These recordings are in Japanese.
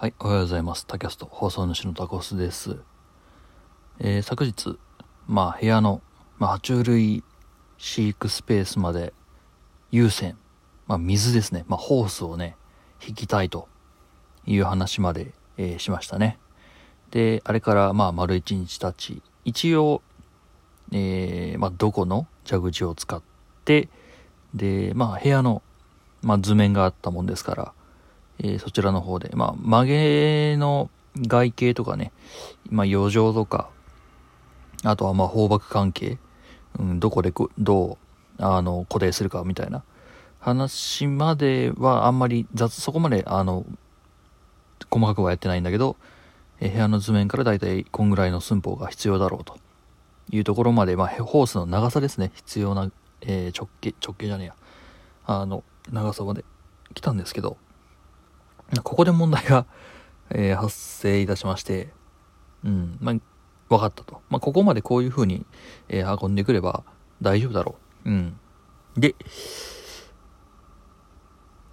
はい、おはようございます。 tacast 放送主の tacosu です。えー昨日、まあ部屋の、まあ、爬虫類飼育スペースまで有線、まあ水ですね、まあホースをね、引きたいという話まで、えーしましたね。で、あれからまあ丸一日経ち、一応、えーまあどこの蛇口を使って、で、まあ部屋の、まあ図面があったもんですから、えーそちらの方で、まあ、曲げの外形とかね、まあ、余剰とか、あとはまあ、放爆関係、うん、どこでどう、あの、固定するかみたいな。話まではあんまり雑、そこまで、あの、細かくはやってないんだけど、えー部屋の図面からだいたいこんぐらいの寸法が必要だろうと。いうところまで、まあ、ホースの長さですね、必要な、えー直径、直径じゃねえや、あの、長さまで来たんですけど、ここで問題が、えー発生いたしまして、うん、まあ、分かったと。まあ、ここまでこういう風に、えー運んでくれば大丈夫だろう。うん。で、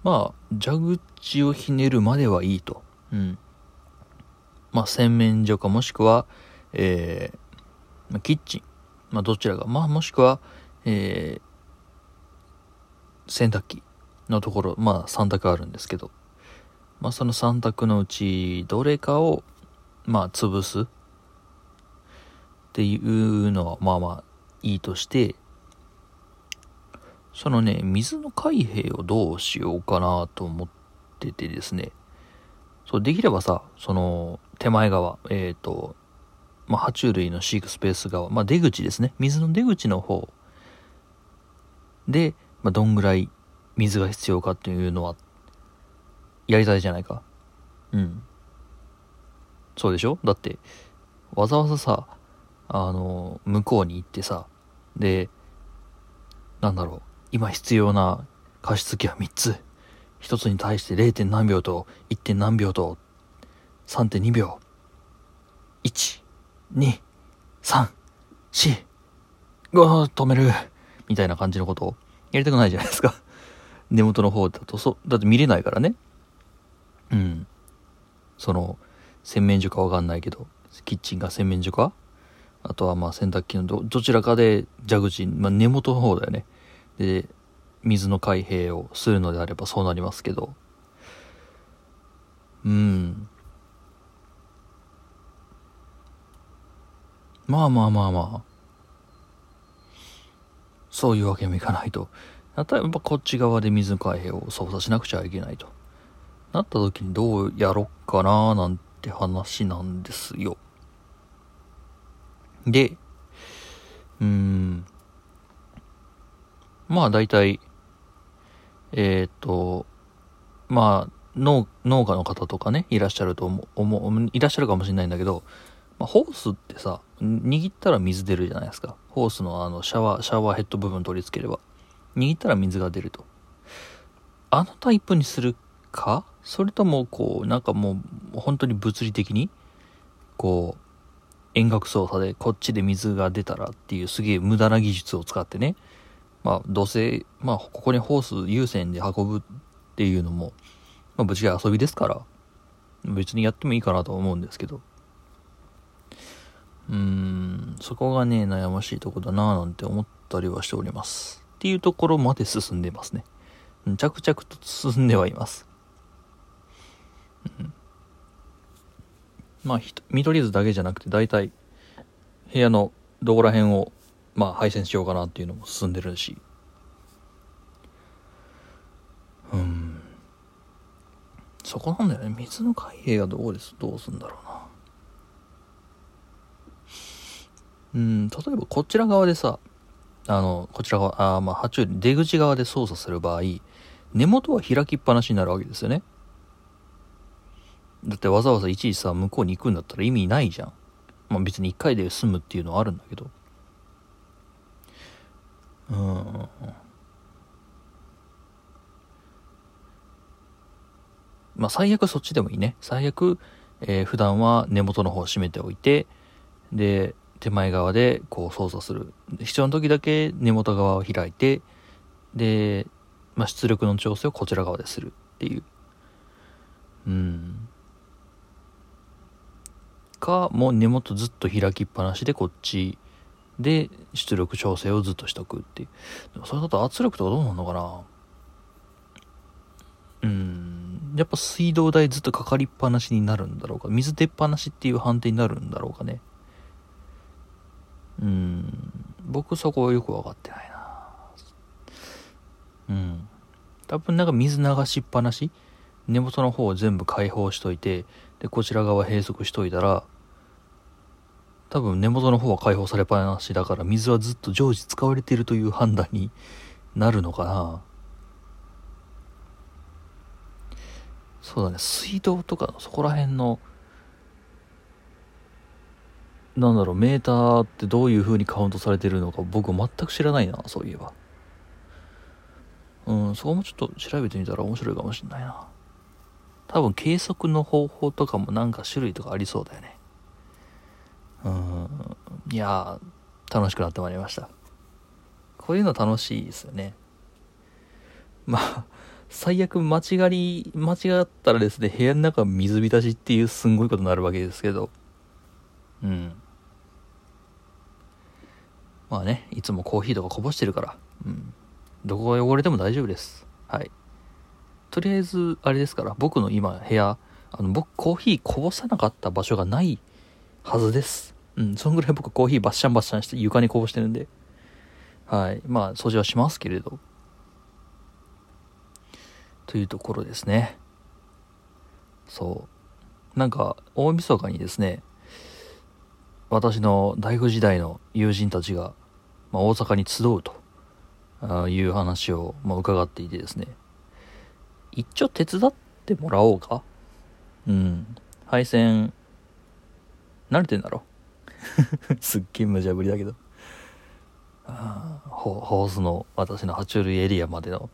まあ、蛇口をひねるまではいいと。うん。まあ、洗面所かもしくは、えーまあキッチン。まあ、どちらか。まあ、もしくは、えー洗濯機のところ、まあ、3択あるんですけど、まあ、その3択のうちどれかをまあ潰すっていうのはまあまあいいとしてそのね水の開閉をどうしようかなと思っててですね。そうできればさその手前側えっ、とまあ爬虫類の飼育スペース側まあ出口ですね。水の出口の方で、まあ、どんぐらい水が必要かっていうのはやりたいじゃないか。うん。そうでしょ？だって、わざわざさ、あの、向こうに行ってさ、で、なんだろう、今必要な加湿器は3つ。1つに対して 0. 何秒と 1. 点何秒と3.2秒。1、2、3、4、5、止める。みたいな感じのことをやりたくないじゃないですか。根元の方だと、そう、だって見れないからね。うん。その、洗面所かわかんないけど、キッチンが洗面所か？あとはまあ洗濯機のどどちらかで蛇口、まあ根元の方だよね。で、水の開閉をするのであればそうなりますけど。うん。まあまあまあまあ。そういうわけにもいかないと。やっぱこっち側で水の開閉を操作しなくちゃいけないと。なった時にどうやろっかななんて話なんですよ。で、うーん。まあ大体、えっ、と、まあ農、農家の方とかね、いらっしゃると思う、思いらっしゃるかもしれないんだけど、まあ、ホースってさ、握ったら水出るじゃないですか。ホースのあのシャワー、シャワーヘッド部分取り付ければ。握ったら水が出ると。あのタイプにするか？それともこうなんかもう本当に物理的にこう遠隔操作でこっちで水が出たらっていうすげえ無駄な技術を使ってね。まあどうせまあここにホース優先で運ぶっていうのもまあぶっちゃけ遊びですから別にやってもいいかなと思うんですけど。うーんそこがね悩ましいとこだなぁなんて思ったりはしております。っていうところまで進んでますね。着々と進んではいます。まあ、見取り図だけじゃなくて、大体、部屋のどこら辺を、まあ、配線しようかなっていうのも進んでるし。うん。そこなんだよね。水の開閉はどうです、どうすんだろうな。うん、例えばこちら側でさ、あの、こちら側、あまあ、爬虫類、出口側で操作する場合、根元は開きっぱなしになるわけですよね。だってわざわざいちいちさ、向こうに行くんだったら意味ないじゃん。まあ別に一回で済むっていうのはあるんだけど。うん。まあ最悪そっちでもいいね。最悪、えー普段は根元の方を閉めておいて、で、手前側でこう操作する。必要な時だけ根元側を開いて、で、まあ出力の調整をこちら側でするっていう。うん。かもう根元ずっと開きっぱなしでこっちで出力調整をずっとしとくっていう。でもそれだと圧力とかどうなのかな？うん。やっぱ水道代ずっとかかりっぱなしになるんだろうか。水出っぱなしっていう判定になるんだろうかね。うん。僕そこはよく分かってないな。うん。多分なんか水流しっぱなし根元の方を全部開放しといてでこちら側閉塞しといたら多分根元の方は開放されっぱなしだから水はずっと常時使われているという判断になるのかな。そうだね。水道とかのそこら辺のなんだろうメーターってどういう風にカウントされてるのか僕全く知らないなそういえば。うんそこもちょっと調べてみたら面白いかもしんないな。多分計測の方法とかもなんか種類とかありそうだよね。うん。いや楽しくなってまいりました。こういうの楽しいですよね。まあ最悪間違り間違ったらですね部屋の中水浸しっていうすんごいことになるわけですけど。うん。まあねいつもコーヒーとかこぼしてるから。うん。どこが汚れても大丈夫です。はい。とりあえずあれですから僕の今部屋あの僕コーヒーこぼさなかった場所がないはずです。うんそんぐらい僕コーヒーバッシャンバッシャンして床にこぼしてるんで。はい。まあ掃除はしますけれど。というところですね。そう。なんか大晦日にですね私の大学時代の友人たちが、まあ、大阪に集うという話を、まあ、伺っていてですね。一応手伝ってもらおうか？うん。配線慣れてんだろ？すっげえ無茶ぶりだけど。ホホースの私の爬虫類エリアまでの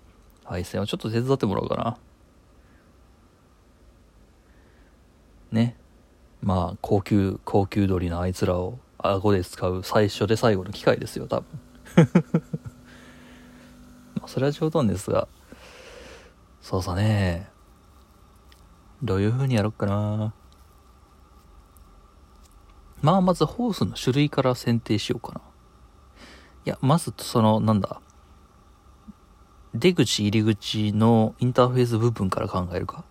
配線をちょっと手伝ってもらおうかな。ね。まあ高級高級鳥のあいつらを顎で使う最初で最後の機会ですよ多分。まあそれは冗談ですがそうさね。どういう風にやろっかな。まあまずホースの種類から選定しようかな。いやまずそのなんだ。出口入り口のインターフェース部分から考えるか。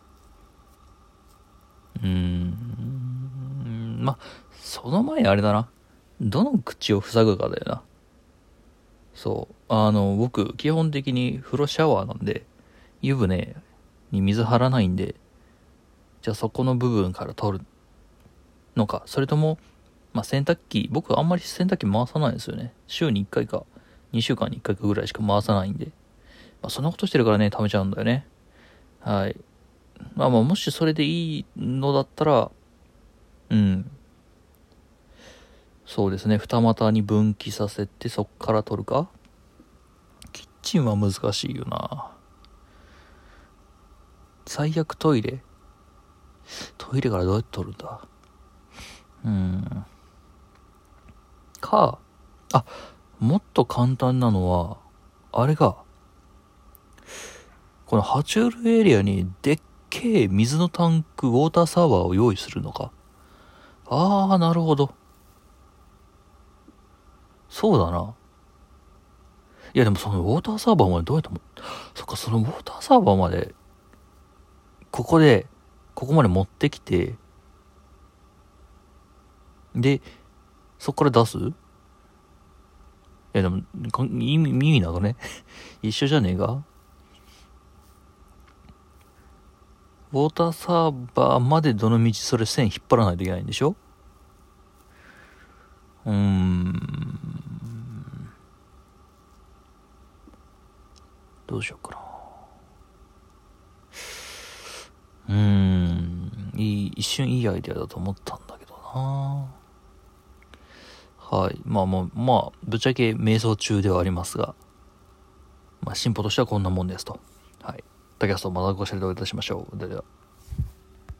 うーん。まあその前にあれだな。どの口を塞ぐかだよな。そう。あの僕基本的に風呂シャワーなんで湯船に水張らないんでじゃあそこの部分から取るのかそれともまあ洗濯機僕あんまり洗濯機回さないんですよね週に1回か2週間に1回かぐらいしか回さないんでまあ、そんなことしてるからね、貯めちゃうんだよね。はい。まあまあ、もしそれでいいのだったら、うん。そうですね、二股に分岐させて、そっから取るかキッチンは難しいよな。最悪トイレ？トイレからどうやって取るんだ？うん。か、あ、もっと簡単なのは、あれが、この爬虫類エリアにでっけえ水のタンク、ウォーターサーバーを用意するのか。ああ、なるほど。そうだな。いやでもそのウォーターサーバーまでどうやっても、そっか、そのウォーターサーバーまで、ここで、ここまで持ってきて、で、そっから出す？いやでも、意味、意味なのね。一緒じゃねえか？ウォーターサーバーまでどの道それ線引っ張らないといけないんでしょ？うーん。どうしようかな。うん。いい、一瞬いいアイデアだと思ったんだけどな。はい。まあまあ、まあ、ぶっちゃけ迷走中ではありますが、まあ、進捗としてはこんなもんですと。はい。 tacast またご視聴いたしましょう。では。